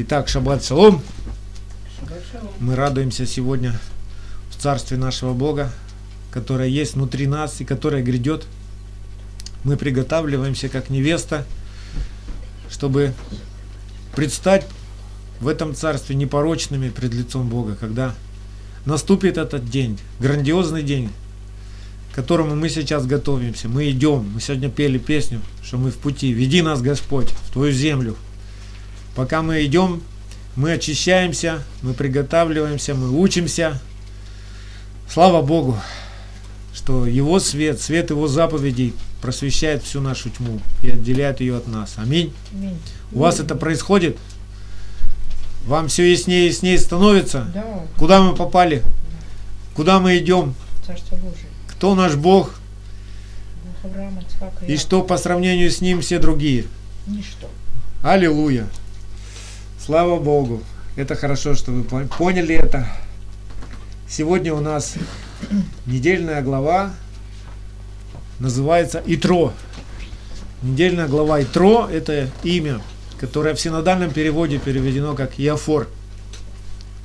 Итак, шаббат шалом. Мы радуемся сегодня в Царстве нашего Бога, которое есть внутри нас и которое грядет. Мы приготавливаемся как невеста, чтобы предстать в этом Царстве непорочными пред лицом Бога, когда наступит этот день, грандиозный день, к которому мы сейчас готовимся. Мы идем, мы сегодня пели песню, что мы в пути. Веди нас, Господь, в Твою землю, Пока мы идем, мы очищаемся, мы приготавливаемся, мы учимся. Слава Богу, что Его свет, свет Его заповедей просвещает всю нашу тьму и отделяет ее от нас. Аминь. Аминь. У вас это происходит? Вам все яснее и яснее становится? Да. Куда мы попали? Да. Куда мы идем? Кто наш Бог? И что по сравнению с ним все другие? Ничто. Аллилуйя. Слава Богу. Это хорошо, что вы поняли это. Сегодня у нас недельная глава называется Итро. Недельная глава Итро – это имя, которое в синодальном переводе переведено как Иофор.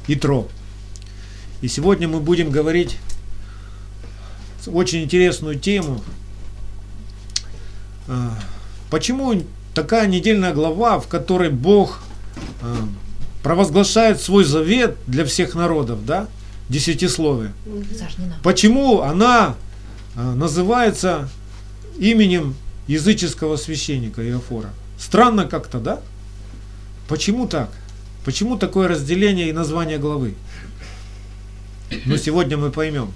Итро. И сегодня мы будем говорить очень интересную тему. А, почему такая недельная глава, в которой Бог провозглашает свой завет для всех народов, да, десятисловие. Почему она э, называется именем языческого священника Иофора? Странно как-то, да? Почему так? Почему такое разделение и название главы? Но сегодня мы поймем,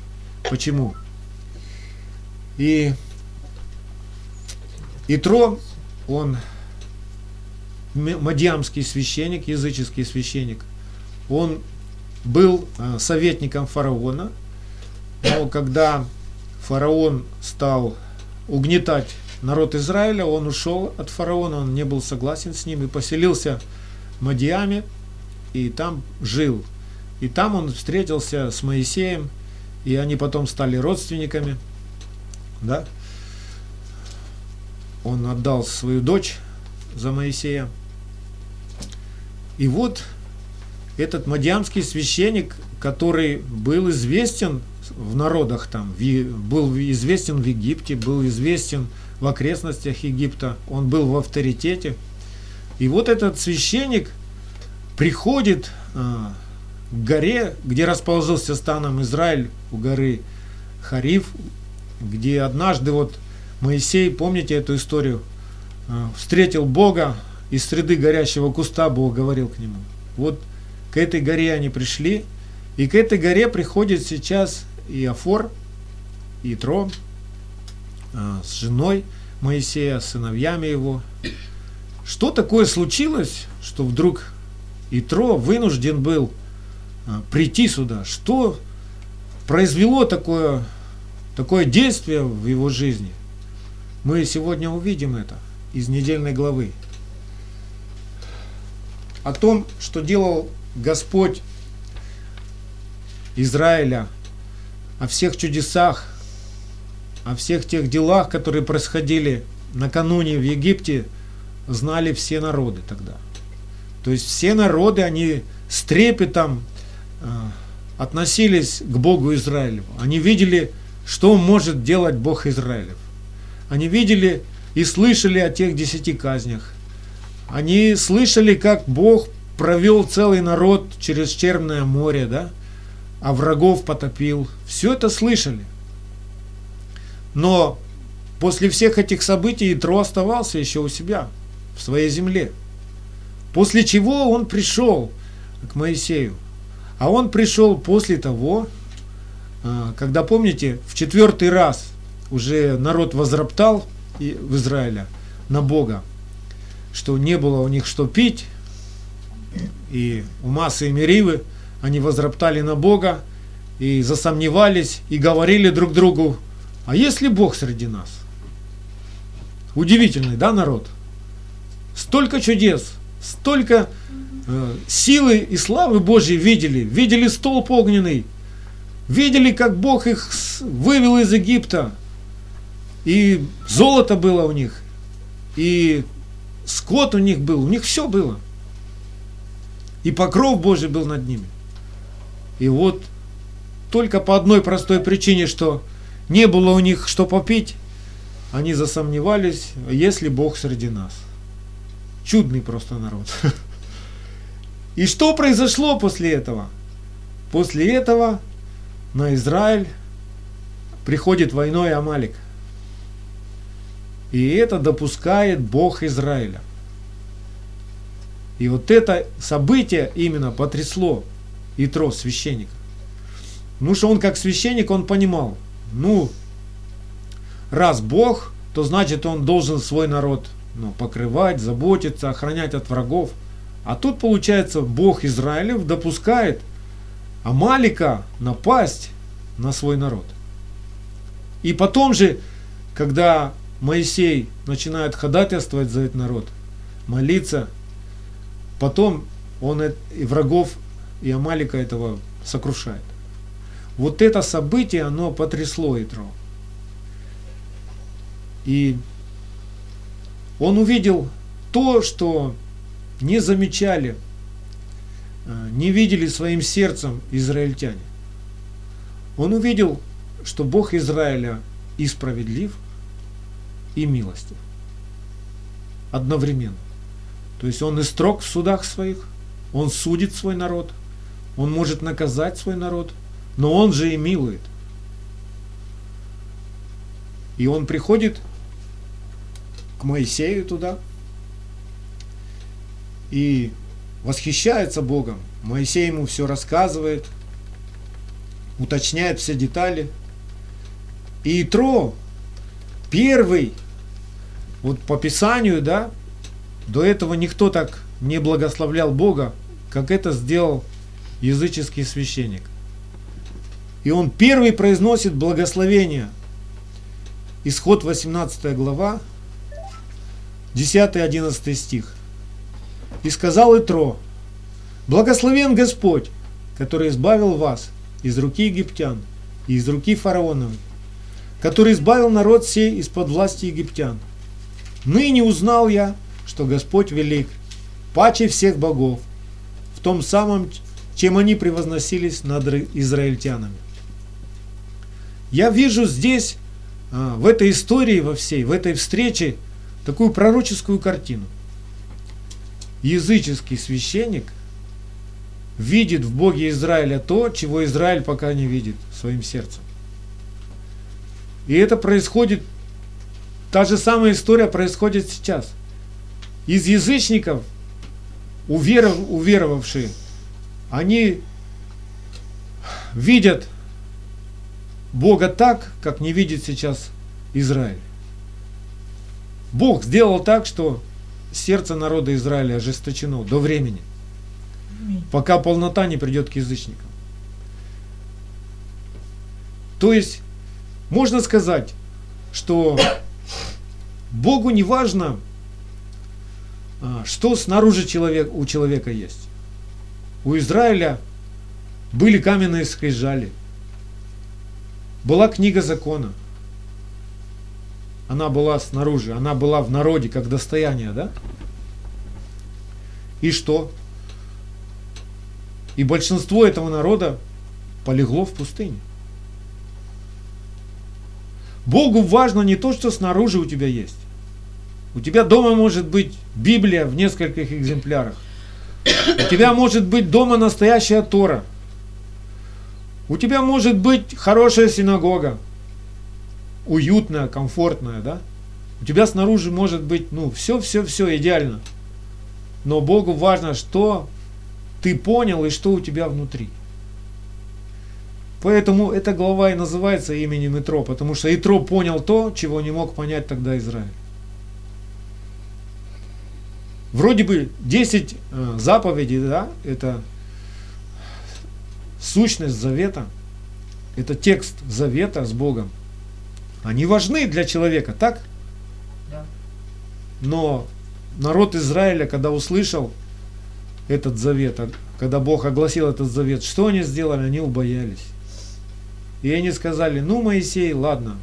почему. И Итро, он мадьямский священник, языческий священник, он был э, советником фараона, но когда фараон стал угнетать народ Израиля, он ушел от фараона, он не был согласен с ним и поселился в Мадиаме, и там жил. И там он встретился с Моисеем, и они потом стали родственниками. Да? Он отдал свою дочь за Моисея. И вот этот мадьямский священник, который был известен в народах там, был известен в Египте, был известен в окрестностях Египта, он был в авторитете. И вот этот священник приходит а, к горе, где расположился станом Израиль, у горы Хариф, где однажды вот Моисей, помните эту историю, встретил Бога, из среды горящего куста Бог говорил к нему. Вот к этой горе они пришли, и к этой горе приходит сейчас и Афор, и Тро а, с женой Моисея, с сыновьями его. Что такое случилось, что вдруг Итро вынужден был а, прийти сюда? Что произвело такое, такое действие в его жизни? Мы сегодня увидим это из недельной главы о том, что делал Господь Израиля, о всех чудесах, о всех тех делах, которые происходили накануне в Египте, знали все народы тогда. То есть все народы, они с трепетом э, относились к Богу Израилеву. Они видели, что может делать Бог Израилев. Они видели и слышали о тех десяти казнях. Они слышали, как Бог провел целый народ через Черное море, да, а врагов потопил. Все это слышали. Но после всех этих событий Итро оставался еще у себя, в своей земле. После чего он пришел к Моисею. А он пришел после того, а, когда, помните, в четвертый раз уже народ возроптал в Израиле на Бога что не было у них что пить, и у Масы и Меривы они возроптали на Бога, и засомневались, и говорили друг другу, а если Бог среди нас? Удивительный, да, народ? Столько чудес, столько э, силы и славы Божьей видели, видели столб огненный, видели, как Бог их вывел из Египта, и золото было у них, и скот у них был, у них все было. и покров Божий был над ними. И вот только по одной простой причине, что не было у них что попить, они засомневались, если Бог среди нас. Чудный просто народ. И что произошло после этого? После этого на Израиль приходит войной Амалик. И это допускает Бог Израиля. И вот это событие именно потрясло Итро, священника. Ну что он как священник, он понимал, ну, раз Бог, то значит он должен свой народ ну, покрывать, заботиться, охранять от врагов. А тут, получается, Бог Израилев допускает Амалика напасть на свой народ. И потом же, когда Моисей начинает ходатайствовать за этот народ, молиться, потом он и врагов и Амалика этого сокрушает. Вот это событие, оно потрясло Итро. И он увидел то, что не замечали, э, не видели своим сердцем израильтяне. Он увидел, что Бог Израиля и справедлив, и милостив. Одновременно. То есть он и строг в судах своих, он судит свой народ, он может наказать свой народ, но он же и милует. И он приходит к Моисею туда и восхищается Богом. Моисей ему все рассказывает, уточняет все детали. И Итро, первый, вот по Писанию, да, до этого никто так не благословлял Бога, как это сделал языческий священник. И он первый произносит благословение. Исход 18 глава, 10-11 стих. «И сказал Итро, благословен Господь, который избавил вас из руки египтян и из руки фараоновой, который избавил народ сей из-под власти египтян. Ныне узнал я, что Господь велик, паче всех богов, в том самом, чем они превозносились над израильтянами. Я вижу здесь, а, в этой истории во всей, в этой встрече, такую пророческую картину. Языческий священник видит в Боге Израиля то, чего Израиль пока не видит своим сердцем. И это происходит, та же самая история происходит сейчас. Из язычников, уверов, уверовавшие, они видят Бога так, как не видит сейчас Израиль. Бог сделал так, что сердце народа Израиля ожесточено до времени, пока полнота не придет к язычникам. То есть, можно сказать, что Богу не важно, а, что снаружи человек, у человека есть. У Израиля были каменные скрижали, была книга закона – она была снаружи, она была в народе как достояние, да? И что? И большинство этого народа полегло в пустыне. Богу важно не то, что снаружи у тебя есть. У тебя дома может быть Библия в нескольких экземплярах. У тебя может быть дома настоящая Тора. У тебя может быть хорошая синагога уютная, комфортная, да? У тебя снаружи может быть, ну, все-все-все идеально. Но Богу важно, что ты понял и что у тебя внутри. Поэтому эта глава и называется именем Итро, потому что Итро понял то, чего не мог понять тогда Израиль. Вроде бы 10 э, заповедей, да, это сущность завета, это текст завета с Богом. Они важны для человека, так? Да. Но народ Израиля, когда услышал этот завет, а когда Бог огласил этот завет, что они сделали? Они убоялись. И они сказали, ну, Моисей, ладно,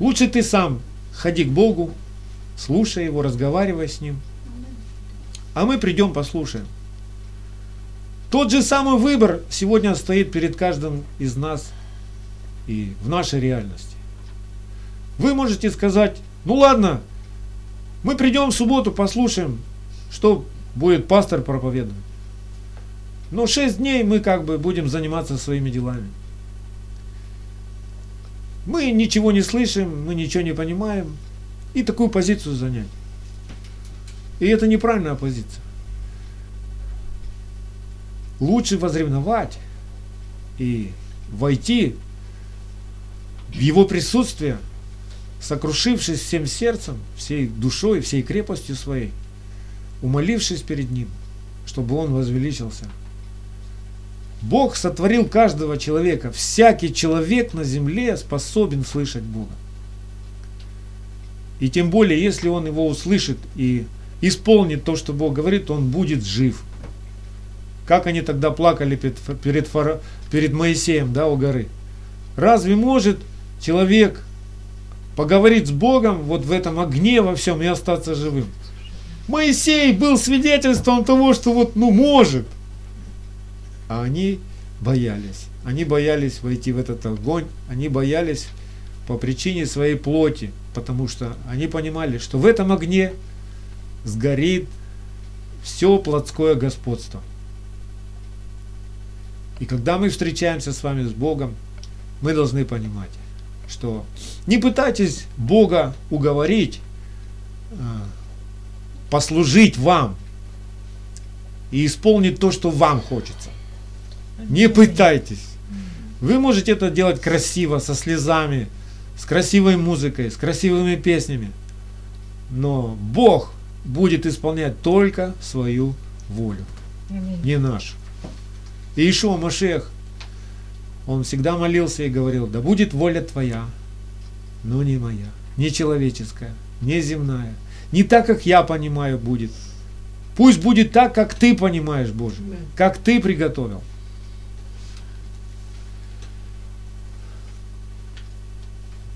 лучше ты сам ходи к Богу, слушай его, разговаривай с ним, а мы придем послушаем. Тот же самый выбор сегодня стоит перед каждым из нас и в нашей реальности. Вы можете сказать, ну ладно, мы придем в субботу, послушаем, что будет пастор проповедовать. Но шесть дней мы как бы будем заниматься своими делами. Мы ничего не слышим, мы ничего не понимаем. И такую позицию занять. И это неправильная позиция. Лучше возревновать и войти в его присутствие, сокрушившись всем сердцем, всей душой, всей крепостью своей, умолившись перед ним, чтобы он возвеличился – Бог сотворил каждого человека. Всякий человек на земле способен слышать Бога. И тем более, если он его услышит и исполнит то, что Бог говорит, он будет жив. Как они тогда плакали перед, перед, перед Моисеем да, у горы. Разве может человек поговорить с Богом вот в этом огне во всем и остаться живым? Моисей был свидетельством того, что вот ну может – а они боялись. Они боялись войти в этот огонь, они боялись по причине своей плоти, потому что они понимали, что в этом огне сгорит все плотское господство. И когда мы встречаемся с вами с Богом, мы должны понимать, что не пытайтесь Бога уговорить, а, послужить вам и исполнить то, что вам хочется. Не пытайтесь. Вы можете это делать красиво, со слезами, с красивой музыкой, с красивыми песнями. Но Бог будет исполнять только свою волю, не нашу. И Ишуа Машех, он всегда молился и говорил, да будет воля твоя, но не моя, не человеческая, не земная, не так, как я понимаю, будет. Пусть будет так, как ты понимаешь, Боже, как ты приготовил.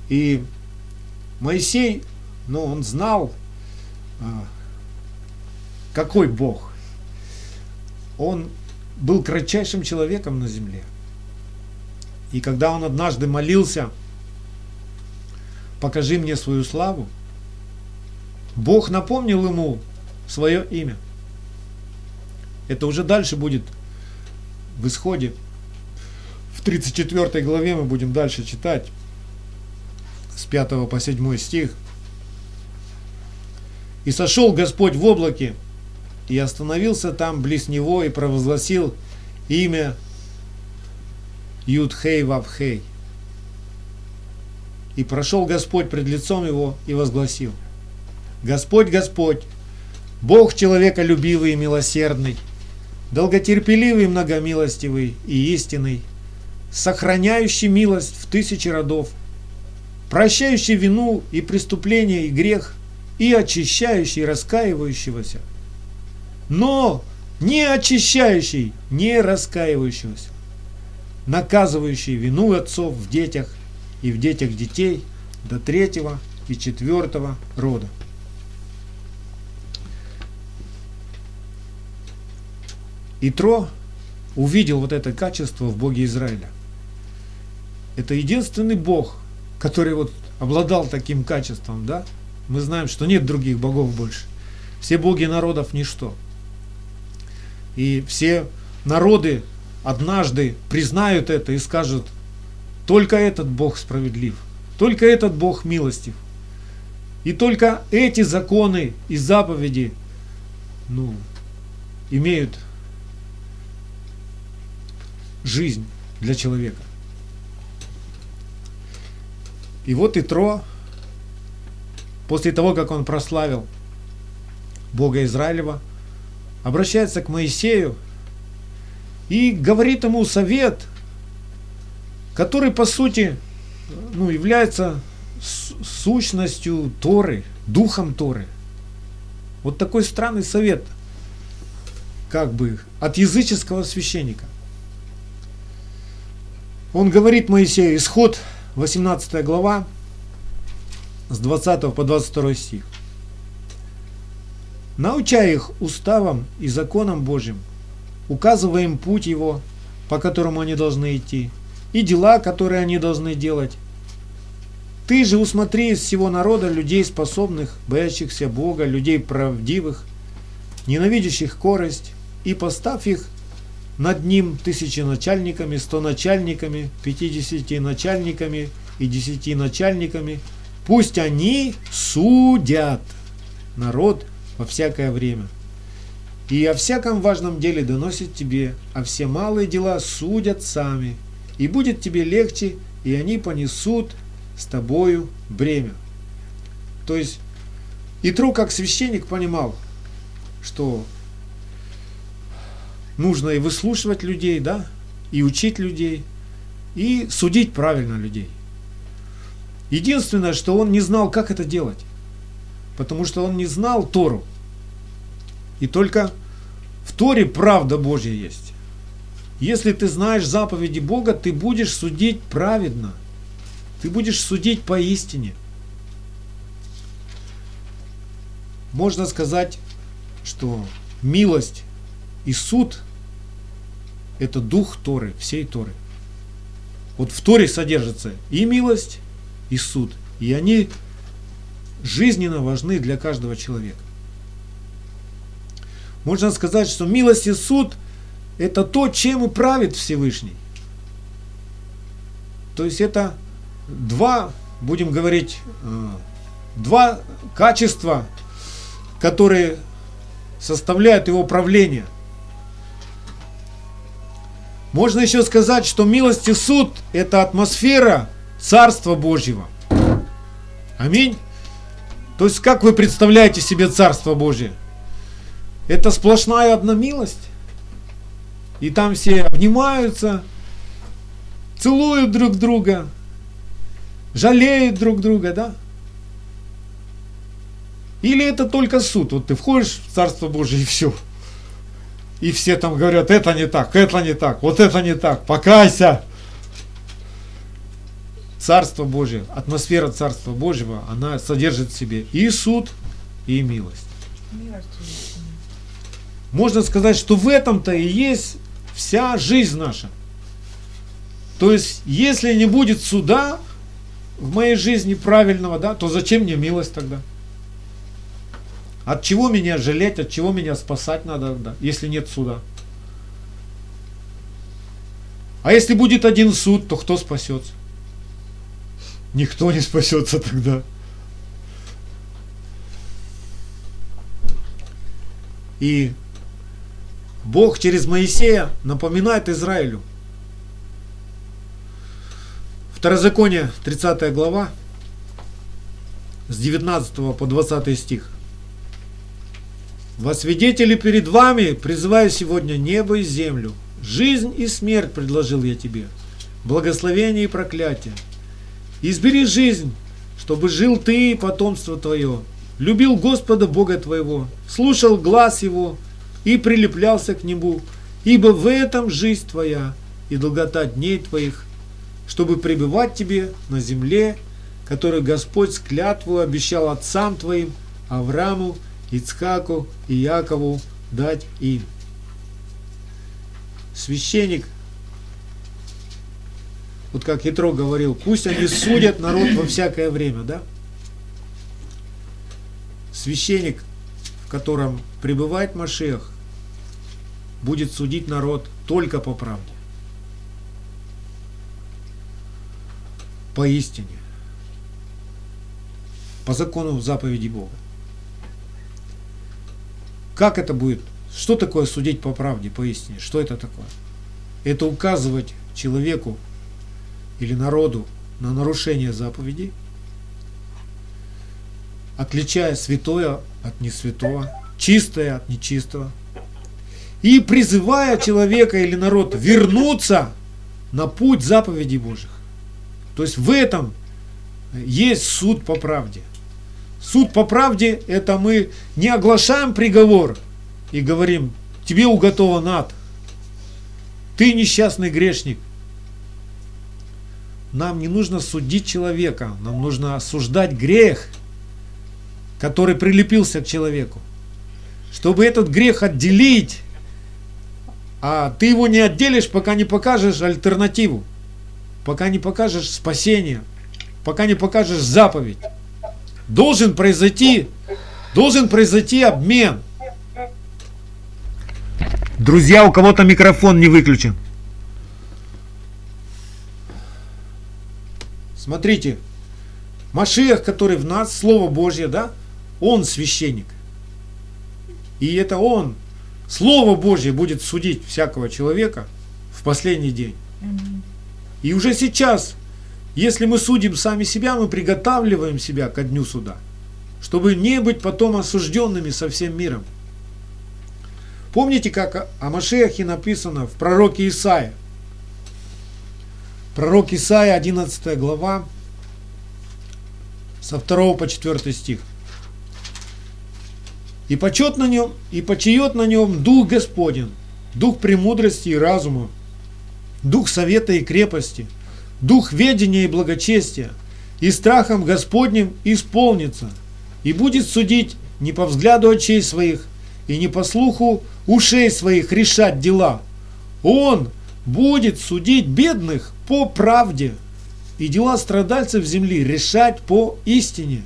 И Моисей, ну, он знал, а, какой Бог. Он был кратчайшим человеком на земле. И когда он однажды молился, покажи мне свою славу, Бог напомнил ему свое имя. Это уже дальше будет в исходе. В 34 главе мы будем дальше читать с 5 по 7 стих. «И сошел Господь в облаке, и остановился там близ него, и провозгласил имя Юдхей Вавхей. И прошел Господь пред лицом его и возгласил, Господь, Господь, Бог человека любивый и милосердный, долготерпеливый, многомилостивый и истинный, сохраняющий милость в тысячи родов, прощающий вину и преступление и грех, и очищающий раскаивающегося, но не очищающий не раскаивающегося, наказывающий вину отцов в детях и в детях детей до третьего и четвертого рода. Итро увидел вот это качество в Боге Израиля. Это единственный Бог, который вот обладал таким качеством, да, мы знаем, что нет других богов больше. Все боги народов ничто. И все народы однажды признают это и скажут, только этот Бог справедлив, только этот Бог милостив. И только эти законы и заповеди ну, имеют жизнь для человека. И вот Итро, после того, как он прославил Бога Израилева, обращается к Моисею и говорит ему совет, который по сути ну, является сущностью Торы, духом Торы. Вот такой странный совет, как бы от языческого священника. Он говорит Моисею, исход 18 глава, с 20 по 22 стих. «Научай их уставам и законам Божьим, указываем путь его, по которому они должны идти, и дела, которые они должны делать. Ты же усмотри из всего народа людей способных, боящихся Бога, людей правдивых, ненавидящих корость, и поставь их над ним тысячи начальниками, сто начальниками, пятидесяти начальниками и десяти начальниками. Пусть они судят народ во всякое время. И о всяком важном деле доносят тебе, а все малые дела судят сами. И будет тебе легче, и они понесут с тобою бремя. То есть Итру как священник понимал, что нужно и выслушивать людей, да, и учить людей, и судить правильно людей. Единственное, что он не знал, как это делать, потому что он не знал Тору. И только в Торе правда Божья есть. Если ты знаешь заповеди Бога, ты будешь судить праведно. Ты будешь судить поистине. Можно сказать, что милость и суд – это дух Торы, всей Торы. Вот в Торе содержится и милость, и суд. И они жизненно важны для каждого человека. Можно сказать, что милость и суд – это то, чем и правит Всевышний. То есть это два, будем говорить, э, два качества, которые составляют его правление. Можно еще сказать, что милость и суд – это атмосфера Царства Божьего. Аминь. То есть, как вы представляете себе Царство Божье? Это сплошная одна милость. И там все обнимаются, целуют друг друга, жалеют друг друга, да? Или это только суд? Вот ты входишь в Царство Божие и все. И все там говорят, это не так, это не так, вот это не так, покайся. Царство Божие, атмосфера Царства Божьего, она содержит в себе и суд, и милость. Можно сказать, что в этом-то и есть вся жизнь наша. То есть, если не будет суда в моей жизни правильного, да, то зачем мне милость тогда? От чего меня жалеть, от чего меня спасать надо, да, если нет суда? А если будет один суд, то кто спасется? Никто не спасется тогда. И Бог через Моисея напоминает Израилю. Второзаконие, 30 глава, с 19 по 20 стих. «Во свидетели перед вами призываю сегодня небо и землю. Жизнь и смерть предложил я тебе, благословение и проклятие. Избери жизнь, чтобы жил ты и потомство твое, любил Господа Бога твоего, слушал глаз Его, и прилеплялся к нему, ибо в этом жизнь твоя и долгота дней твоих, чтобы пребывать тебе на земле, которую Господь с клятву обещал отцам твоим, Аврааму, Ицхаку и Якову дать им. Священник, вот как Итро говорил, пусть они судят народ во всякое время, да? Священник, в котором пребывает Машех, будет судить народ только по правде. Поистине. По закону заповеди Бога. Как это будет? Что такое судить по правде, поистине? Что это такое? Это указывать человеку или народу на нарушение заповедей, отличая святое от несвятого, чистое от нечистого – и призывая человека или народ вернуться на путь заповедей Божьих. То есть в этом есть суд по правде. Суд по правде – это мы не оглашаем приговор и говорим, тебе уготован ад, ты несчастный грешник. Нам не нужно судить человека, нам нужно осуждать грех, который прилепился к человеку. Чтобы этот грех отделить А ты его не отделишь, пока не покажешь альтернативу, пока не покажешь спасение, пока не покажешь заповедь. Должен произойти, должен произойти обмен. Друзья, у кого-то микрофон не выключен. Смотрите, Машиах, который в нас, Слово Божье, да, он священник. И это он, Слово Божье, будет судить всякого человека в последний день. И уже сейчас, если мы судим сами себя, мы приготавливаем себя ко дню суда, чтобы не быть потом осужденными со всем миром. Помните, как о Машехе написано в пророке Исаия? Пророк Исаия, 11 глава, со 2 по 4 стих. И почет на нем, и почиет на нем Дух Господень, Дух премудрости и разума, Дух совета и крепости, Дух ведения и благочестия, и страхом Господним исполнится, и будет судить не по взгляду очей своих, и не по слуху ушей своих решать дела. Он будет судить бедных по правде, и дела страдальцев земли решать по истине,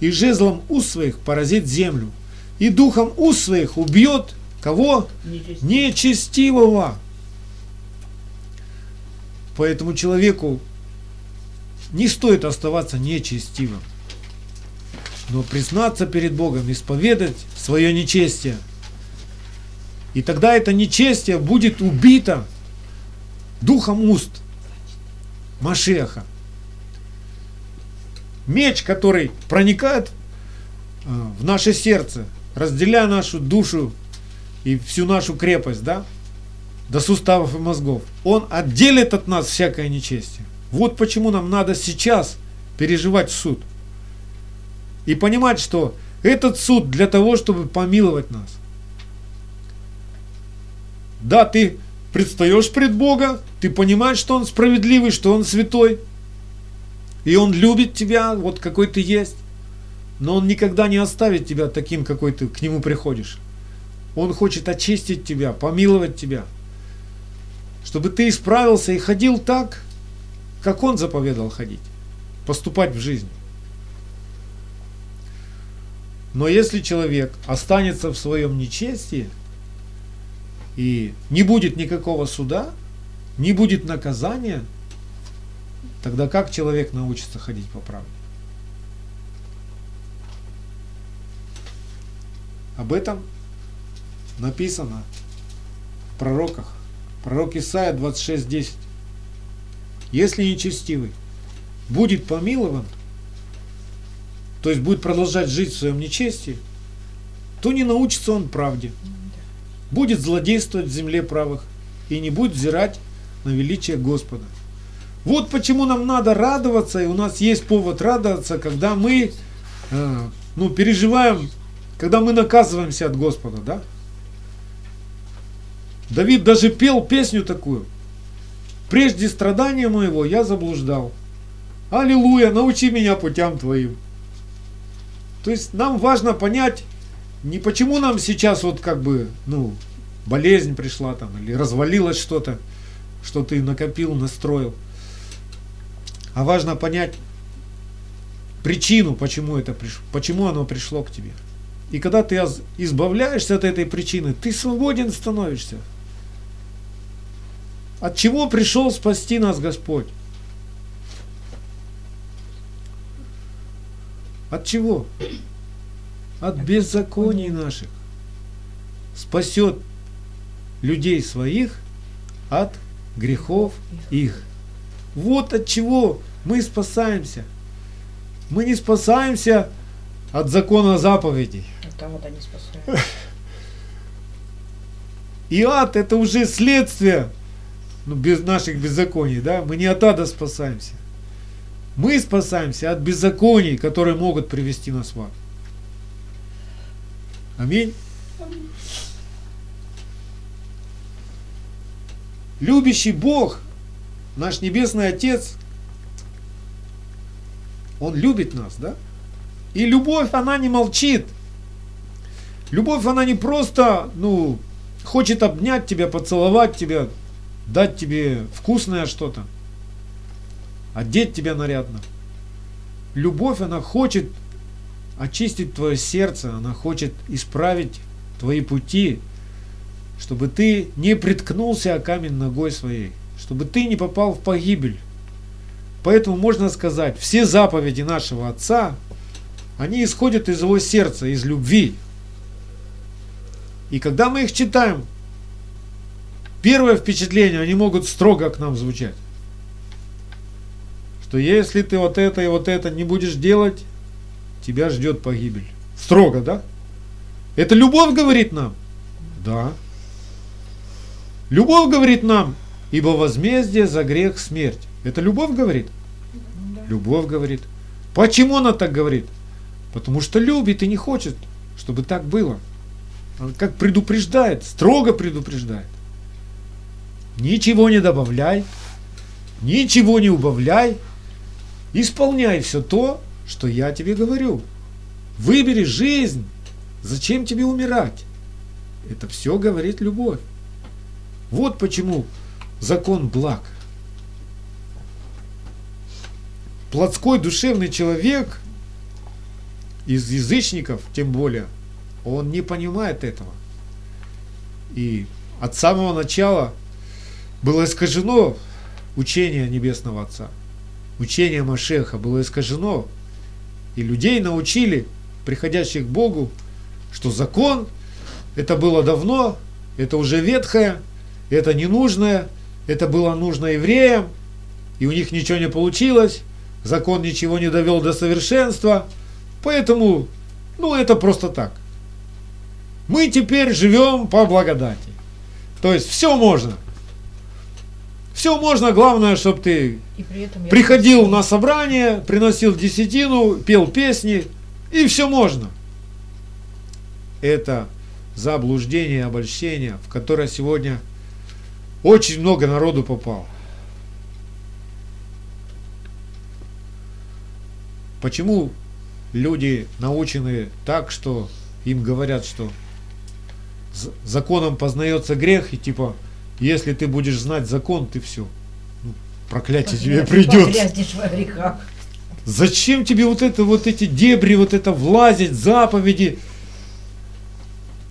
и жезлом уст своих поразит землю, и духом уст своих убьет кого? Нечестивый. Нечестивого. Поэтому человеку не стоит оставаться нечестивым, но признаться перед Богом, исповедать свое нечестие. И тогда это нечестие будет убито духом уст Машеха. Меч, который проникает э, в наше сердце, разделяя нашу душу и всю нашу крепость, да, до суставов и мозгов, он отделит от нас всякое нечестие. Вот почему нам надо сейчас переживать суд. И понимать, что этот суд для того, чтобы помиловать нас. Да, ты предстаешь пред Бога, ты понимаешь, что Он справедливый, что Он святой, и Он любит тебя, вот какой ты есть, но Он никогда не оставит тебя таким, какой ты к Нему приходишь. Он хочет очистить тебя, помиловать тебя, чтобы ты исправился и ходил так, как Он заповедал ходить, поступать в жизни. Но если человек останется в своем нечестии, и не будет никакого суда, не будет наказания, тогда как человек научится ходить по правде? Об этом написано в пророках. Пророк Исаия 26.10. Если нечестивый будет помилован, то есть будет продолжать жить в своем нечестии, то не научится он правде будет злодействовать в земле правых и не будет взирать на величие Господа. Вот почему нам надо радоваться, и у нас есть повод радоваться, когда мы э, ну, переживаем, когда мы наказываемся от Господа, да? Давид даже пел песню такую. Прежде страдания моего я заблуждал. Аллилуйя, научи меня путям твоим. То есть нам важно понять, не почему нам сейчас вот как бы, ну, болезнь пришла там, или развалилось что-то, что ты накопил, настроил. А важно понять причину, почему это пришло, почему оно пришло к тебе. И когда ты избавляешься от этой причины, ты свободен становишься. От чего пришел спасти нас Господь? От чего? от беззаконий наших, спасет людей своих от грехов их. Вот от чего мы спасаемся. Мы не спасаемся от закона заповедей. От ада не спасает. И ад это уже следствие ну, без наших беззаконий, да? Мы не от ада спасаемся. Мы спасаемся от беззаконий, которые могут привести нас в ад. Аминь. Любящий Бог, наш Небесный Отец, Он любит нас, да? И любовь, она не молчит. Любовь, она не просто, ну, хочет обнять тебя, поцеловать тебя, дать тебе вкусное что-то, одеть тебя нарядно. Любовь, она хочет очистить твое сердце, она хочет исправить твои пути, чтобы ты не приткнулся о камень ногой своей, чтобы ты не попал в погибель. Поэтому можно сказать, все заповеди нашего Отца, они исходят из его сердца, из любви. И когда мы их читаем, первое впечатление, они могут строго к нам звучать. Что если ты вот это и вот это не будешь делать, тебя ждет погибель. Строго, да? Это любовь говорит нам? Да. Любовь говорит нам, ибо возмездие за грех смерть. Это любовь говорит? Да. Любовь говорит. Почему она так говорит? Потому что любит и не хочет, чтобы так было. Она как предупреждает, строго предупреждает. Ничего не добавляй, ничего не убавляй, исполняй все то, что я тебе говорю. Выбери жизнь, зачем тебе умирать? Это все говорит любовь. Вот почему закон благ. Плотской душевный человек, из язычников тем более, он не понимает этого. И от самого начала было искажено учение Небесного Отца. Учение Машеха было искажено. И людей научили, приходящих к Богу, что закон это было давно, это уже ветхое, это ненужное, это было нужно евреям, и у них ничего не получилось, закон ничего не довел до совершенства, поэтому, ну, это просто так. Мы теперь живем по благодати. То есть все можно. Все можно, главное, чтобы ты приходил на собрание, приносил десятину, пел песни, и все можно. Это заблуждение обольщение, в которое сегодня очень много народу попало. Почему люди научены так, что им говорят, что законом познается грех, и типа, если ты будешь знать закон, ты все. проклятие тебе придет. Зачем тебе вот это, вот эти дебри, вот это влазить, заповеди?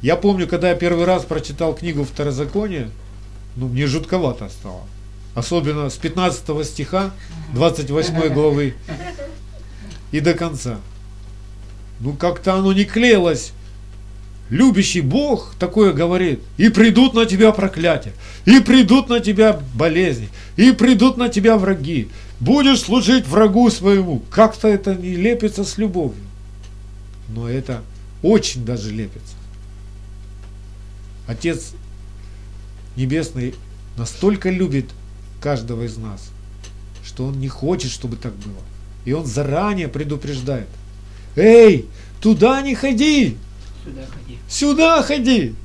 Я помню, когда я первый раз прочитал книгу Второзакония, ну, мне жутковато стало. Особенно с 15 стиха 28 главы и до конца. Ну, как-то оно не клеилось. Любящий Бог такое говорит. И придут на тебя проклятия, и придут на тебя болезни, и придут на тебя враги. Будешь служить врагу своему. Как-то это не лепится с любовью. Но это очень даже лепится. Отец Небесный настолько любит каждого из нас, что Он не хочет, чтобы так было. И Он заранее предупреждает. Эй, туда не ходи, Сюда ходи. Сюда ходи.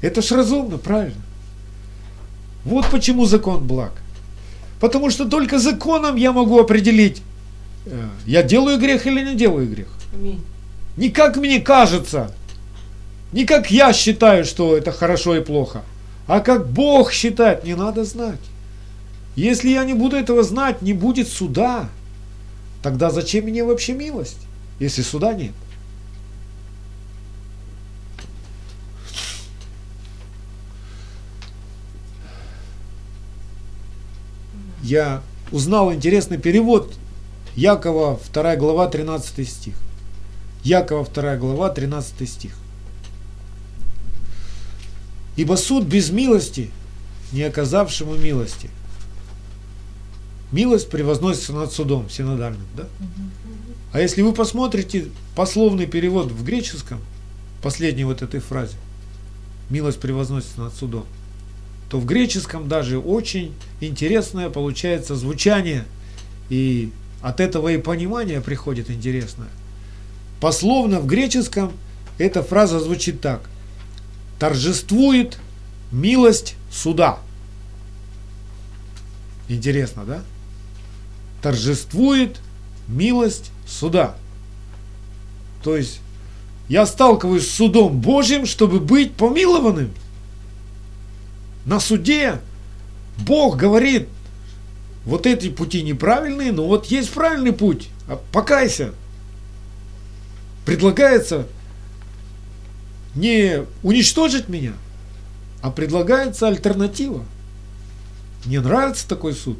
Это ж разумно, правильно? Вот почему закон благ. Потому что только законом я могу определить, э, я делаю грех или не делаю грех. Аминь. Не как мне кажется, не как я считаю, что это хорошо и плохо, а как Бог считает, не надо знать. Если я не буду этого знать, не будет суда. Тогда зачем мне вообще милость, если суда нет? Я узнал интересный перевод Якова 2 глава 13 стих. Якова 2 глава 13 стих. Ибо суд без милости, не оказавшему милости. Милость превозносится над судом синодальным, да? А если вы посмотрите пословный перевод в греческом, последней вот этой фразе, милость превозносится над судом, то в греческом даже очень интересное получается звучание, и от этого и понимание приходит интересное. Пословно в греческом эта фраза звучит так. Торжествует милость суда. Интересно, да? Торжествует милость суда. То есть я сталкиваюсь с судом Божьим, чтобы быть помилованным. На суде Бог говорит, вот эти пути неправильные, но вот есть правильный путь. А покайся. Предлагается не уничтожить меня, а предлагается альтернатива. Мне нравится такой суд.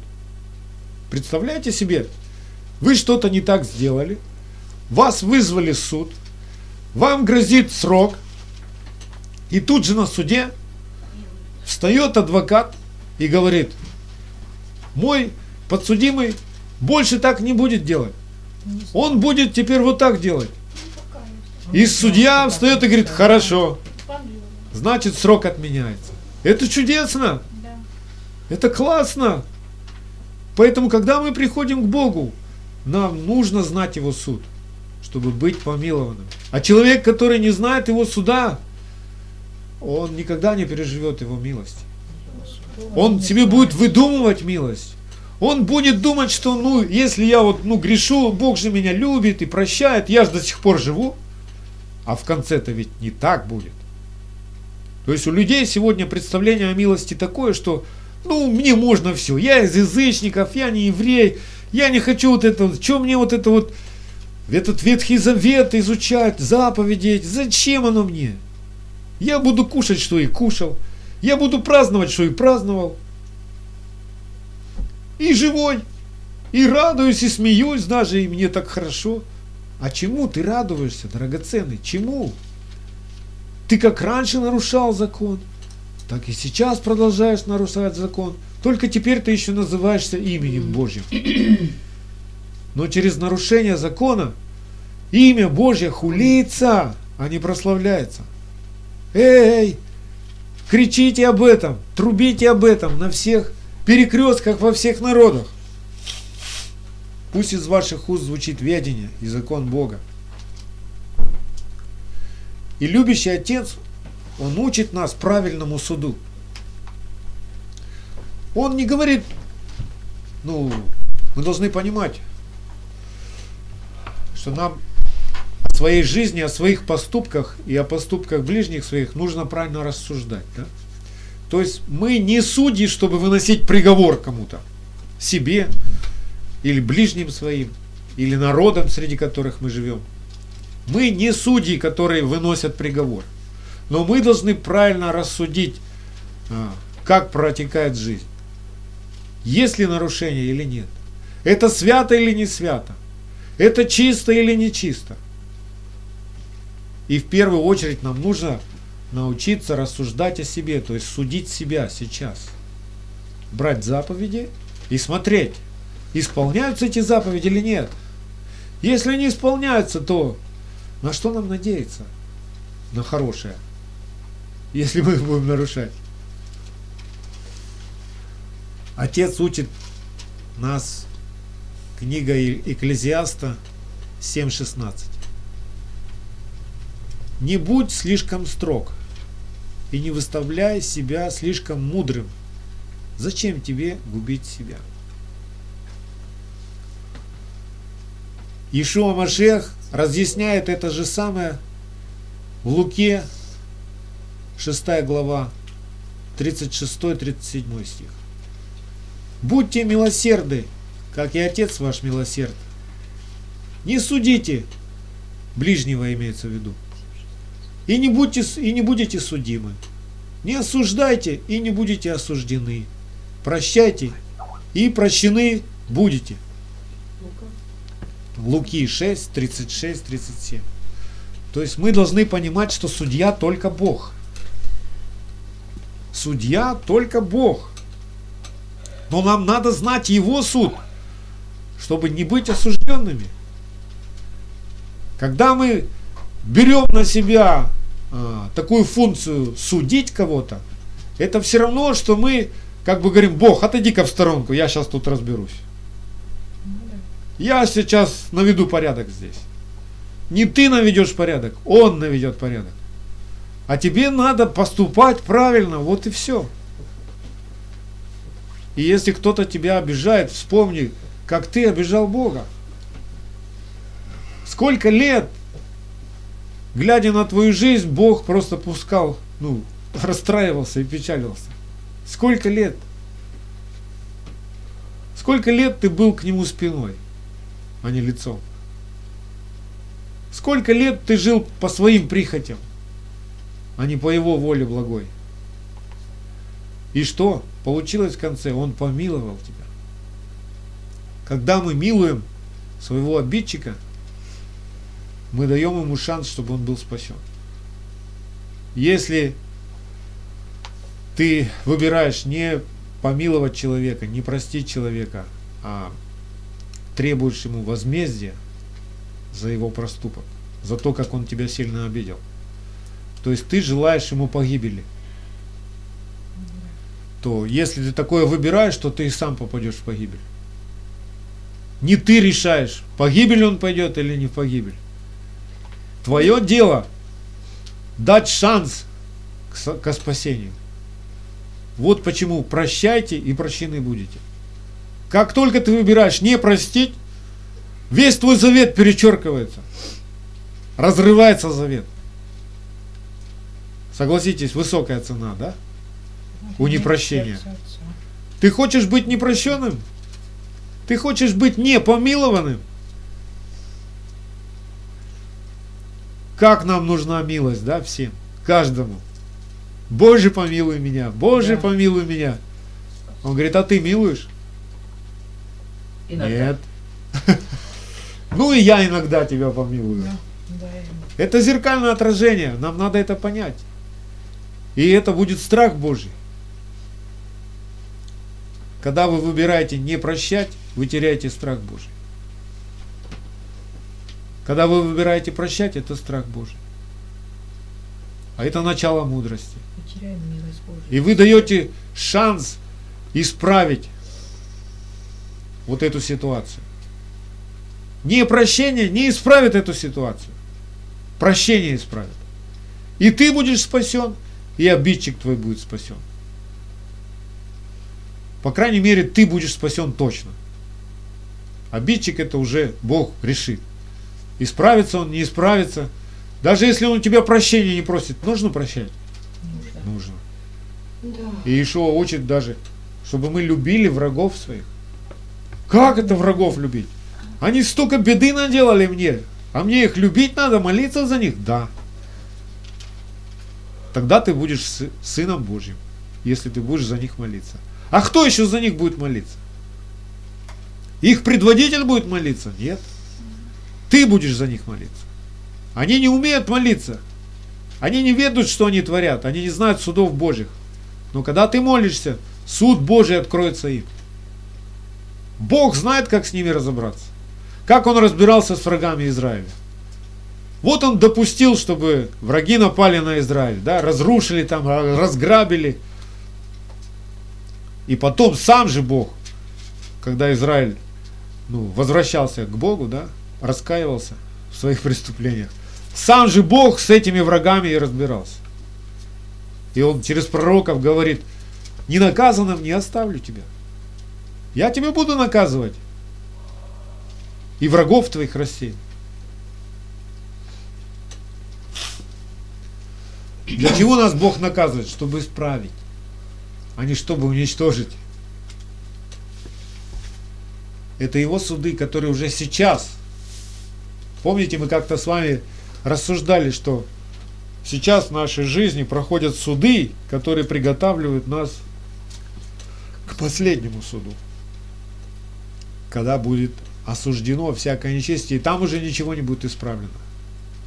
Представляете себе, вы что-то не так сделали, вас вызвали в суд, вам грозит срок, и тут же на суде встает адвокат и говорит, мой подсудимый больше так не будет делать. Он будет теперь вот так делать. И судья встает и говорит, хорошо, значит срок отменяется. Это чудесно. Это классно. Поэтому, когда мы приходим к Богу, нам нужно знать Его суд, чтобы быть помилованным. А человек, который не знает Его суда, он никогда не переживет Его милости. Он себе будет выдумывать милость. Он будет думать, что, ну, если я вот, ну, грешу, Бог же меня любит и прощает, я же до сих пор живу. А в конце-то ведь не так будет. То есть у людей сегодня представление о милости такое, что, ну, мне можно все. Я из язычников, я не еврей, я не хочу вот это, что мне вот это вот, этот Ветхий Завет изучать, заповеди, зачем оно мне? Я буду кушать, что и кушал. Я буду праздновать, что и праздновал и живой, и радуюсь, и смеюсь даже, и мне так хорошо. А чему ты радуешься, драгоценный? Чему? Ты как раньше нарушал закон, так и сейчас продолжаешь нарушать закон. Только теперь ты еще называешься именем Божьим. Но через нарушение закона имя Божье хулится, а не прославляется. Эй, кричите об этом, трубите об этом на всех перекрестках во всех народах. Пусть из ваших уст звучит ведение и закон Бога. И любящий Отец, Он учит нас правильному суду. Он не говорит, ну, мы должны понимать, что нам о своей жизни, о своих поступках и о поступках ближних своих нужно правильно рассуждать. Да? То есть мы не судьи, чтобы выносить приговор кому-то, себе или ближним своим, или народам, среди которых мы живем. Мы не судьи, которые выносят приговор. Но мы должны правильно рассудить, а, как протекает жизнь. Есть ли нарушение или нет. Это свято или не свято. Это чисто или не чисто. И в первую очередь нам нужно научиться рассуждать о себе, то есть судить себя сейчас. Брать заповеди и смотреть, исполняются эти заповеди или нет. Если они исполняются, то на что нам надеяться? На хорошее. Если мы их будем нарушать. Отец учит нас книга Экклезиаста 7.16. Не будь слишком строг и не выставляй себя слишком мудрым. Зачем тебе губить себя? Ишуа Машех разъясняет это же самое в Луке 6 глава 36-37 стих. Будьте милосерды, как и Отец ваш милосерд. Не судите, ближнего имеется в виду, и не, будьте, и не будете судимы. Не осуждайте и не будете осуждены. Прощайте и прощены будете. Луки 6, 36, 37. То есть мы должны понимать, что судья только Бог. Судья только Бог. Но нам надо знать Его суд, чтобы не быть осужденными. Когда мы берем на себя а, такую функцию судить кого-то, это все равно, что мы как бы говорим, Бог, отойди-ка в сторонку, я сейчас тут разберусь. Я сейчас наведу порядок здесь. Не ты наведешь порядок, он наведет порядок. А тебе надо поступать правильно, вот и все. И если кто-то тебя обижает, вспомни, как ты обижал Бога. Сколько лет глядя на твою жизнь, Бог просто пускал, ну, расстраивался и печалился. Сколько лет? Сколько лет ты был к нему спиной, а не лицом? Сколько лет ты жил по своим прихотям, а не по его воле благой? И что? Получилось в конце, он помиловал тебя. Когда мы милуем своего обидчика, мы даем ему шанс, чтобы он был спасен. Если ты выбираешь не помиловать человека, не простить человека, а требуешь ему возмездия за его проступок, за то, как он тебя сильно обидел. То есть ты желаешь ему погибели. То если ты такое выбираешь, то ты и сам попадешь в погибель. Не ты решаешь, погибель он пойдет или не в погибель. Твое дело дать шанс к, к спасению. Вот почему прощайте и прощены будете. Как только ты выбираешь не простить, весь твой завет перечеркивается. Разрывается завет. Согласитесь, высокая цена, да? У непрощения. Ты хочешь быть непрощенным? Ты хочешь быть непомилованным? Как нам нужна милость, да, всем, каждому. Боже, помилуй меня, Боже, да. помилуй меня. Он говорит, а ты милуешь? Иногда. Нет. Ну и я иногда тебя помилую. Это зеркальное отражение, нам надо это понять. И это будет страх Божий. Когда вы выбираете не прощать, вы теряете страх Божий. Когда вы выбираете прощать, это страх Божий. А это начало мудрости. И вы даете шанс исправить вот эту ситуацию. Не прощение не исправит эту ситуацию. Прощение исправит. И ты будешь спасен, и обидчик твой будет спасен. По крайней мере, ты будешь спасен точно. Обидчик это уже Бог решит. Исправится он, не исправится. Даже если он у тебя прощения не просит, нужно прощать? Нужно. нужно. Да. И Ишуа учит даже, чтобы мы любили врагов своих. Как это врагов любить? Они столько беды наделали мне, а мне их любить надо, молиться за них? Да. Тогда ты будешь сыном Божьим, если ты будешь за них молиться. А кто еще за них будет молиться? Их предводитель будет молиться? Нет. Ты будешь за них молиться. Они не умеют молиться. Они не ведут, что они творят. Они не знают судов Божьих. Но когда ты молишься, суд Божий откроется им. Бог знает, как с ними разобраться. Как он разбирался с врагами Израиля. Вот он допустил, чтобы враги напали на Израиль, да, разрушили там, разграбили. И потом сам же Бог, когда Израиль ну, возвращался к Богу, да, раскаивался в своих преступлениях. Сам же Бог с этими врагами и разбирался. И он через пророков говорит, не наказанным не оставлю тебя. Я тебя буду наказывать. И врагов твоих рассею. Для чего нас Бог наказывает? Чтобы исправить, а не чтобы уничтожить. Это его суды, которые уже сейчас. Помните, мы как-то с вами рассуждали, что сейчас в нашей жизни проходят суды, которые приготавливают нас к последнему суду. Когда будет осуждено всякое нечестие, и там уже ничего не будет исправлено.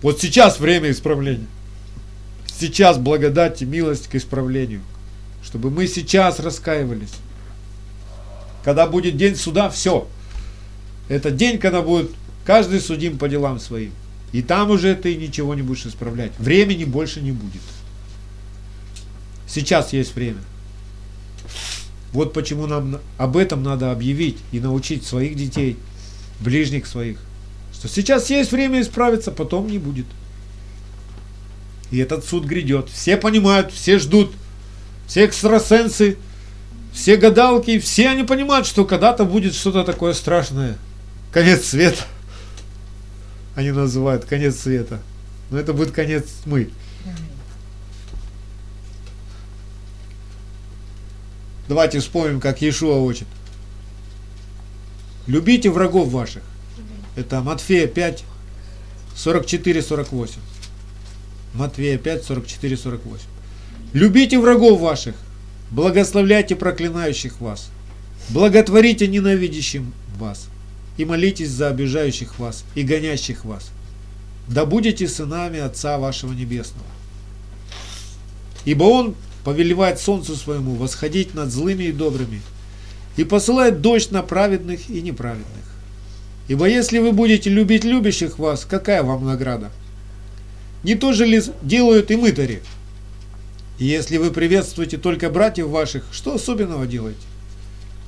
Вот сейчас время исправления. Сейчас благодать и милость к исправлению. Чтобы мы сейчас раскаивались. Когда будет день суда, все. Это день, когда будет каждый судим по делам своим. И там уже ты ничего не будешь исправлять. Времени больше не будет. Сейчас есть время. Вот почему нам об этом надо объявить и научить своих детей, ближних своих. Что сейчас есть время исправиться, потом не будет. И этот суд грядет. Все понимают, все ждут. Все экстрасенсы, все гадалки, все они понимают, что когда-то будет что-то такое страшное – конец света. Они называют конец света. Но это будет конец тьмы. Давайте вспомним, как Иешуа учит. Любите врагов ваших. Это Матфея 5, 44-48. Матфея 5, 44-48. Любите врагов ваших, благословляйте проклинающих вас, благотворите ненавидящим вас, и молитесь за обижающих вас и гонящих вас. Да будете сынами Отца вашего Небесного. Ибо Он повелевает солнцу своему восходить над злыми и добрыми, и посылает дождь на праведных и неправедных. Ибо если вы будете любить любящих вас, какая вам награда? Не то же ли делают и мытари? И если вы приветствуете только братьев ваших, что особенного делаете?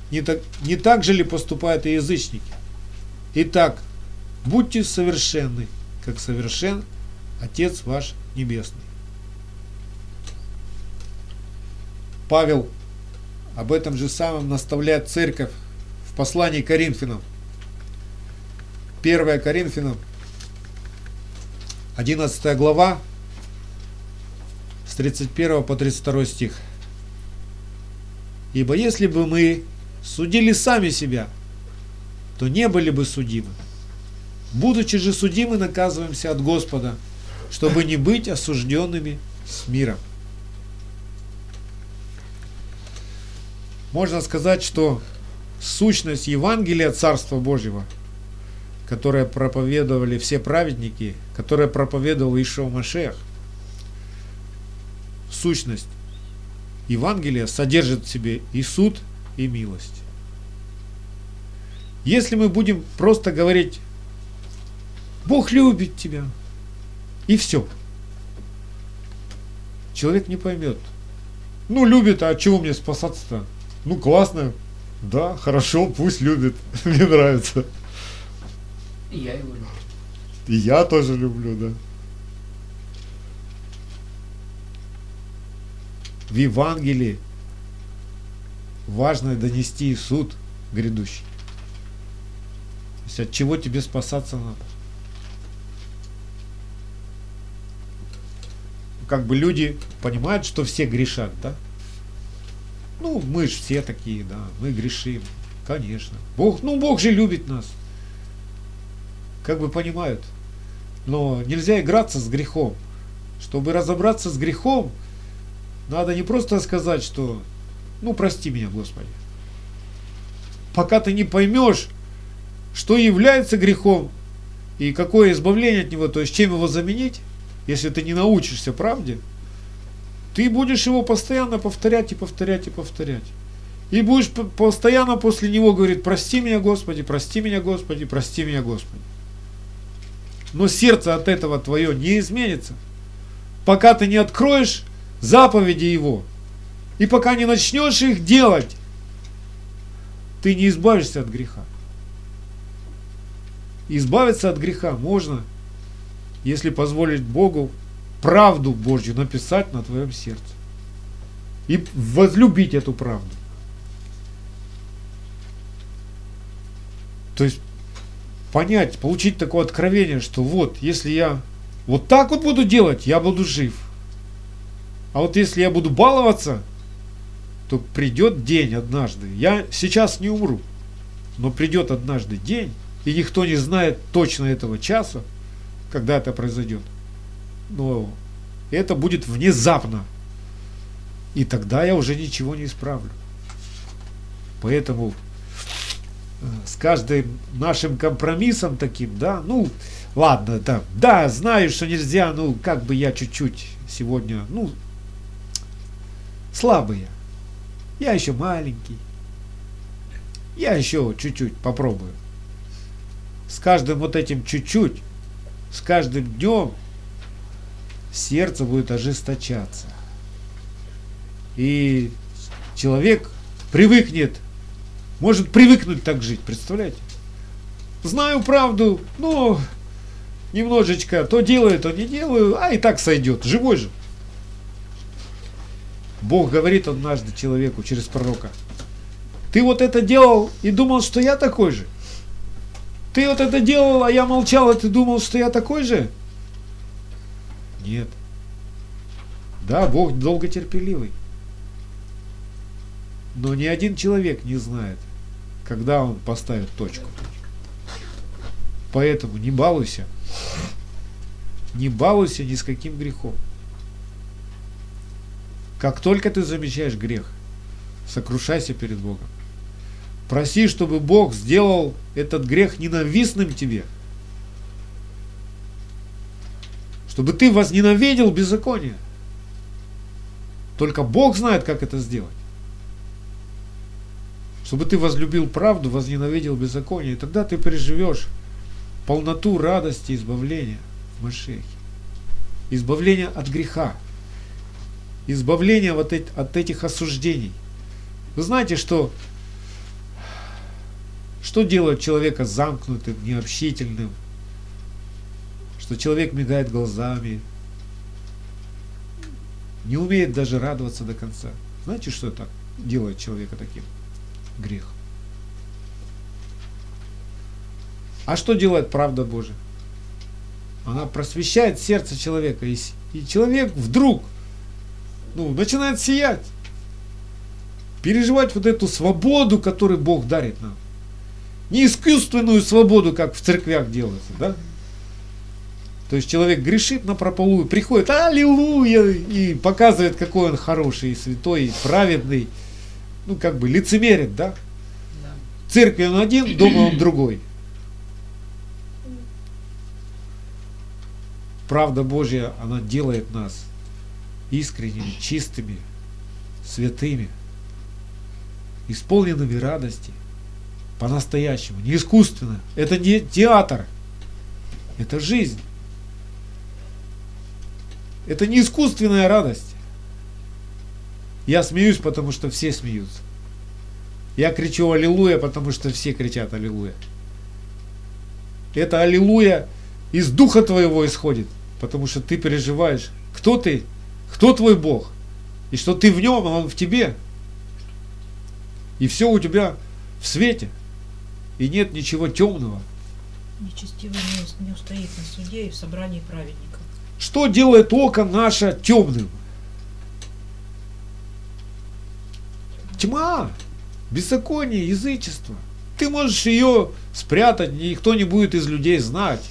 Не так, не так же ли поступают и язычники? Итак, будьте совершенны, как совершен Отец ваш Небесный. Павел об этом же самом наставляет церковь в послании Коринфянам. 1 Коринфянам, 11 глава, с 31 по 32 стих. Ибо если бы мы судили сами себя, то не были бы судимы. Будучи же судимы, наказываемся от Господа, чтобы не быть осужденными с миром. Можно сказать, что сущность Евангелия Царства Божьего, которое проповедовали все праведники, которое проповедовал Ишо Машех, сущность Евангелия содержит в себе и суд, и милость. Если мы будем просто говорить, Бог любит тебя, и все, человек не поймет. Ну, любит, а чего мне спасаться-то? Ну, классно. Да, хорошо, пусть любит. Мне нравится. И я его люблю. И я тоже люблю, да. В Евангелии важно донести суд грядущий. Есть от чего тебе спасаться надо? Как бы люди понимают, что все грешат, да? Ну, мы же все такие, да, мы грешим, конечно. Бог, ну, Бог же любит нас. Как бы понимают. Но нельзя играться с грехом. Чтобы разобраться с грехом, надо не просто сказать, что, ну, прости меня, Господи. Пока ты не поймешь, что является грехом и какое избавление от него, то есть чем его заменить, если ты не научишься правде, ты будешь его постоянно повторять и повторять и повторять. И будешь постоянно после него говорить, прости меня, Господи, прости меня, Господи, прости меня, Господи. Но сердце от этого твое не изменится, пока ты не откроешь заповеди его. И пока не начнешь их делать, ты не избавишься от греха. Избавиться от греха можно, если позволить Богу правду Божью написать на твоем сердце. И возлюбить эту правду. То есть понять, получить такое откровение, что вот, если я вот так вот буду делать, я буду жив. А вот если я буду баловаться, то придет день однажды. Я сейчас не умру, но придет однажды день, и никто не знает точно этого часа, когда это произойдет но это будет внезапно. И тогда я уже ничего не исправлю. Поэтому э, с каждым нашим компромиссом таким, да, ну, ладно, да, да, знаю, что нельзя, ну, как бы я чуть-чуть сегодня, ну, слабый я. Я еще маленький. Я еще чуть-чуть попробую. С каждым вот этим чуть-чуть, с каждым днем сердце будет ожесточаться. И человек привыкнет, может привыкнуть так жить, представляете? Знаю правду, но немножечко то делаю, то не делаю, а и так сойдет, живой же. Бог говорит однажды человеку через пророка, ты вот это делал и думал, что я такой же. Ты вот это делал, а я молчал, а ты думал, что я такой же? Нет. Да, Бог долготерпеливый. Но ни один человек не знает, когда он поставит точку. Поэтому не балуйся. Не балуйся ни с каким грехом. Как только ты замечаешь грех, сокрушайся перед Богом. Проси, чтобы Бог сделал этот грех ненавистным тебе. Чтобы ты возненавидел беззаконие. Только Бог знает, как это сделать. Чтобы ты возлюбил правду, возненавидел беззаконие. И тогда ты переживешь полноту радости избавления в Машехе. Избавление от греха избавление вот от этих осуждений. Вы знаете, что, что делает человека замкнутым, необщительным, что человек мигает глазами, не умеет даже радоваться до конца. Знаете, что это делает человека таким? Грех. А что делает правда Божия? Она просвещает сердце человека, и, и человек вдруг ну, начинает сиять. Переживать вот эту свободу, которую Бог дарит нам. Не искусственную свободу, как в церквях делается, да? То есть человек грешит на прополую, приходит, аллилуйя, и показывает, какой он хороший, святой, и праведный. Ну, как бы лицемерит, да? В церкви он один, дома он другой. Правда Божья, она делает нас искренними, чистыми, святыми, исполненными радости, по-настоящему, не искусственно. Это не театр, это жизнь. Это не искусственная радость. Я смеюсь, потому что все смеются. Я кричу аллилуйя, потому что все кричат аллилуйя. Это аллилуйя из духа твоего исходит, потому что ты переживаешь, кто ты кто твой Бог? И что ты в нем, а он в тебе. И все у тебя в свете. И нет ничего темного. Нечестивый не устоит на суде и в собрании праведников. Что делает око наше темным? Тьма, беззаконие, язычество. Ты можешь ее спрятать, никто не будет из людей знать.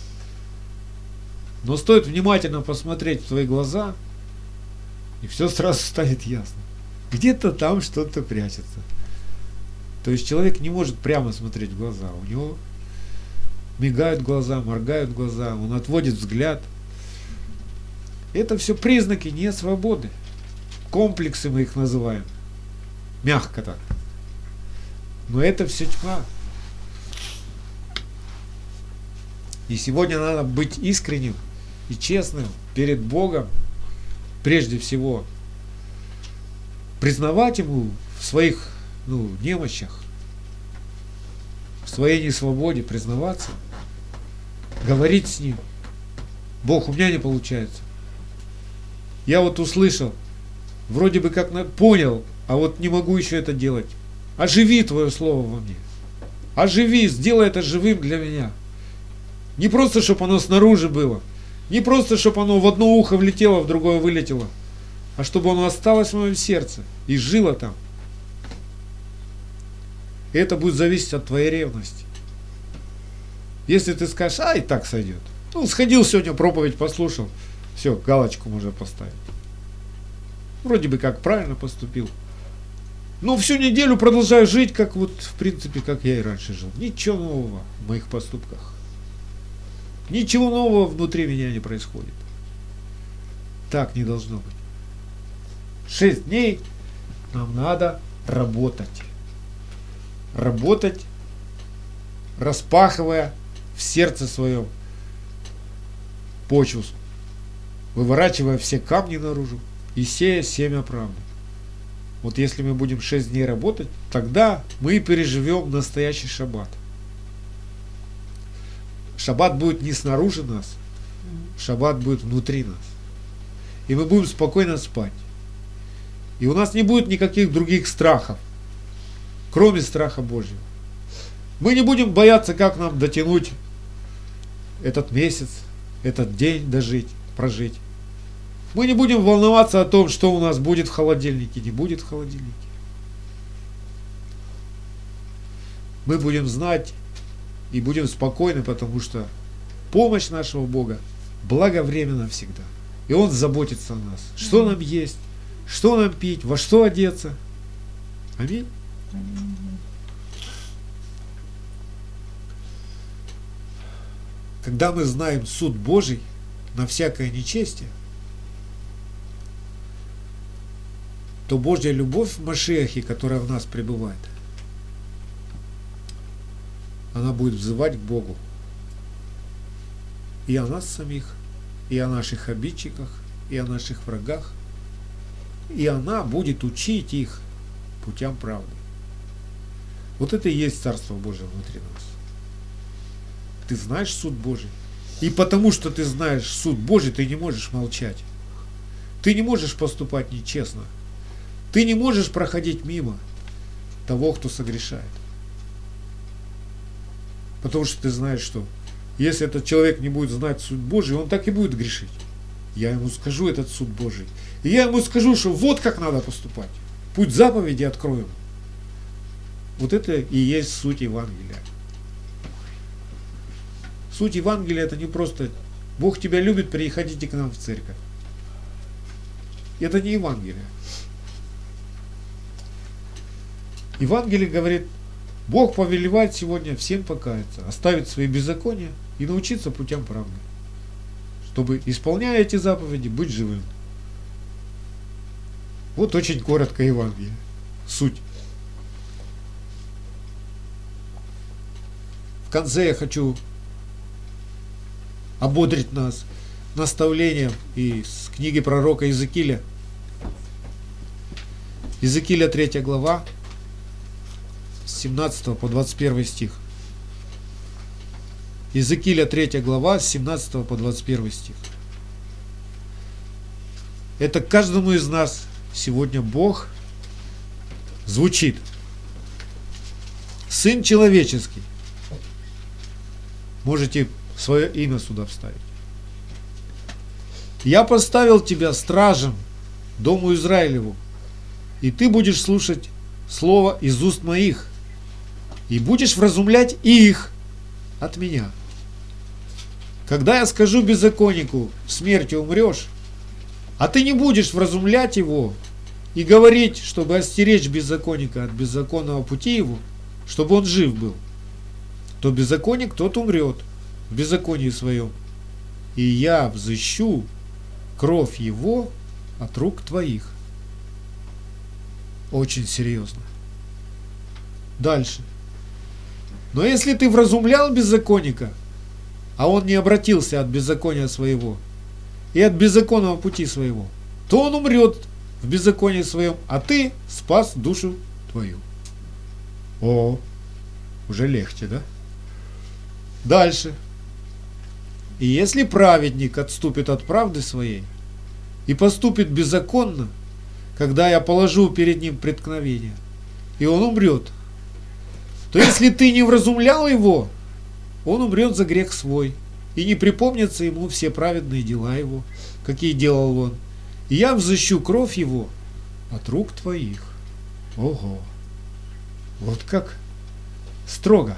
Но стоит внимательно посмотреть в твои глаза – и все сразу станет ясно. Где-то там что-то прячется. То есть человек не может прямо смотреть в глаза. У него мигают глаза, моргают глаза, он отводит взгляд. Это все признаки не свободы. Комплексы мы их называем. Мягко так. Но это все тьма. И сегодня надо быть искренним и честным перед Богом прежде всего признавать ему в своих ну, немощах, в своей несвободе признаваться, говорить с ним. Бог, у меня не получается. Я вот услышал, вроде бы как понял, а вот не могу еще это делать. Оживи Твое Слово во мне. Оживи, сделай это живым для меня. Не просто, чтобы оно снаружи было, не просто, чтобы оно в одно ухо влетело, в другое вылетело, а чтобы оно осталось в моем сердце и жило там. И это будет зависеть от твоей ревности. Если ты скажешь, а и так сойдет. Ну, сходил сегодня, проповедь послушал, все, галочку можно поставить. Вроде бы как правильно поступил. Но всю неделю продолжаю жить, как вот, в принципе, как я и раньше жил. Ничего нового в моих поступках. Ничего нового внутри меня не происходит. Так не должно быть. Шесть дней нам надо работать. Работать, распахивая в сердце своем почву, выворачивая все камни наружу и сея семя правды. Вот если мы будем шесть дней работать, тогда мы переживем настоящий шаббат. Шаббат будет не снаружи нас, шаббат будет внутри нас. И мы будем спокойно спать. И у нас не будет никаких других страхов, кроме страха Божьего. Мы не будем бояться, как нам дотянуть этот месяц, этот день дожить, прожить. Мы не будем волноваться о том, что у нас будет в холодильнике, не будет в холодильнике. Мы будем знать и будем спокойны, потому что помощь нашего Бога благовременно всегда. И Он заботится о нас. Что нам есть, что нам пить, во что одеться. Аминь. Когда мы знаем суд Божий на всякое нечестие, то Божья любовь в Машехе, которая в нас пребывает, она будет взывать к Богу. И о нас самих, и о наших обидчиках, и о наших врагах, и она будет учить их путям правды. Вот это и есть Царство Божие внутри нас. Ты знаешь суд Божий. И потому что ты знаешь суд Божий, ты не можешь молчать. Ты не можешь поступать нечестно. Ты не можешь проходить мимо того, кто согрешает. Потому что ты знаешь, что если этот человек не будет знать суд Божий, он так и будет грешить. Я ему скажу этот суд Божий. И я ему скажу, что вот как надо поступать. Путь заповеди откроем. Вот это и есть суть Евангелия. Суть Евангелия это не просто Бог тебя любит, приходите к нам в церковь. Это не Евангелие. Евангелие говорит, Бог повелевает сегодня всем покаяться, оставить свои беззакония и научиться путям правды, чтобы, исполняя эти заповеди, быть живым. Вот очень коротко Евангелие. Суть. Конце я хочу ободрить нас наставлением из книги пророка Иезекииля. Иезекииля 3 глава, с 17 по 21 стих. Иезекииля 3 глава, с 17 по 21 стих. Это каждому из нас сегодня Бог звучит. Сын человеческий. Можете свое имя сюда вставить. Я поставил тебя стражем дому Израилеву, и ты будешь слушать слово из уст моих, и будешь вразумлять их от меня. Когда я скажу беззаконнику, смертью умрешь, а ты не будешь вразумлять его и говорить, чтобы остеречь беззаконника от беззаконного пути его, чтобы он жив был, то беззаконник тот умрет в беззаконии своем, и я взыщу кровь его от рук твоих. Очень серьезно. Дальше. Но если ты вразумлял беззаконника, а он не обратился от беззакония своего и от беззаконного пути своего, то он умрет в беззаконии своем, а ты спас душу твою. О, уже легче, да? Дальше. И если праведник отступит от правды своей и поступит беззаконно, когда я положу перед ним преткновение, и он умрет, то если ты не вразумлял его, он умрет за грех свой, и не припомнятся ему все праведные дела его, какие делал он. И я взыщу кровь его от рук твоих. Ого! Вот как строго.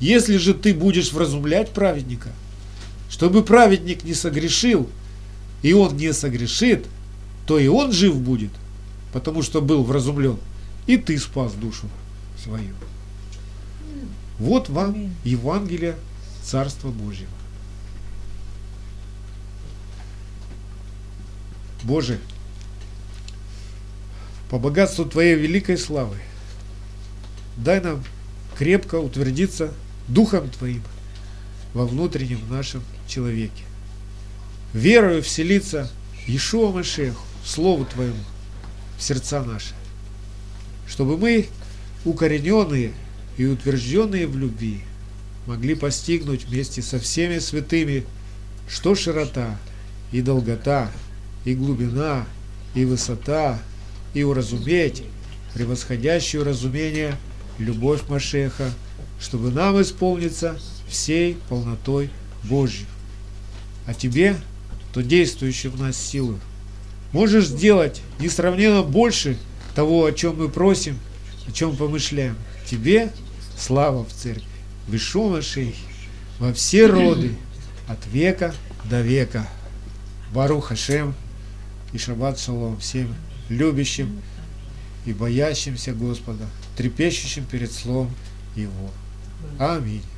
Если же ты будешь вразумлять праведника, чтобы праведник не согрешил, и он не согрешит, то и он жив будет, потому что был вразумлен, и ты спас душу свою. Вот вам Евангелие Царства Божьего. Боже, по богатству Твоей великой славы, дай нам крепко утвердиться Духом Твоим во внутреннем нашем человеке. Верою вселиться Иешуа Машеху, Слову Твоему, в сердца наши, чтобы мы, укорененные и утвержденные в любви, могли постигнуть вместе со всеми святыми, что широта и долгота, и глубина, и высота, и уразуметь превосходящую разумение любовь Машеха, чтобы нам исполниться всей полнотой Божьей. А тебе, то действующей в нас силу. Можешь сделать несравненно больше того, о чем мы просим, о чем помышляем. Тебе слава в церкви, Вишума Шей, во все роды, от века до века. Барух Хашем и Шаббат Шалом всем любящим и боящимся Господа, трепещущим перед Словом Его. Аминь.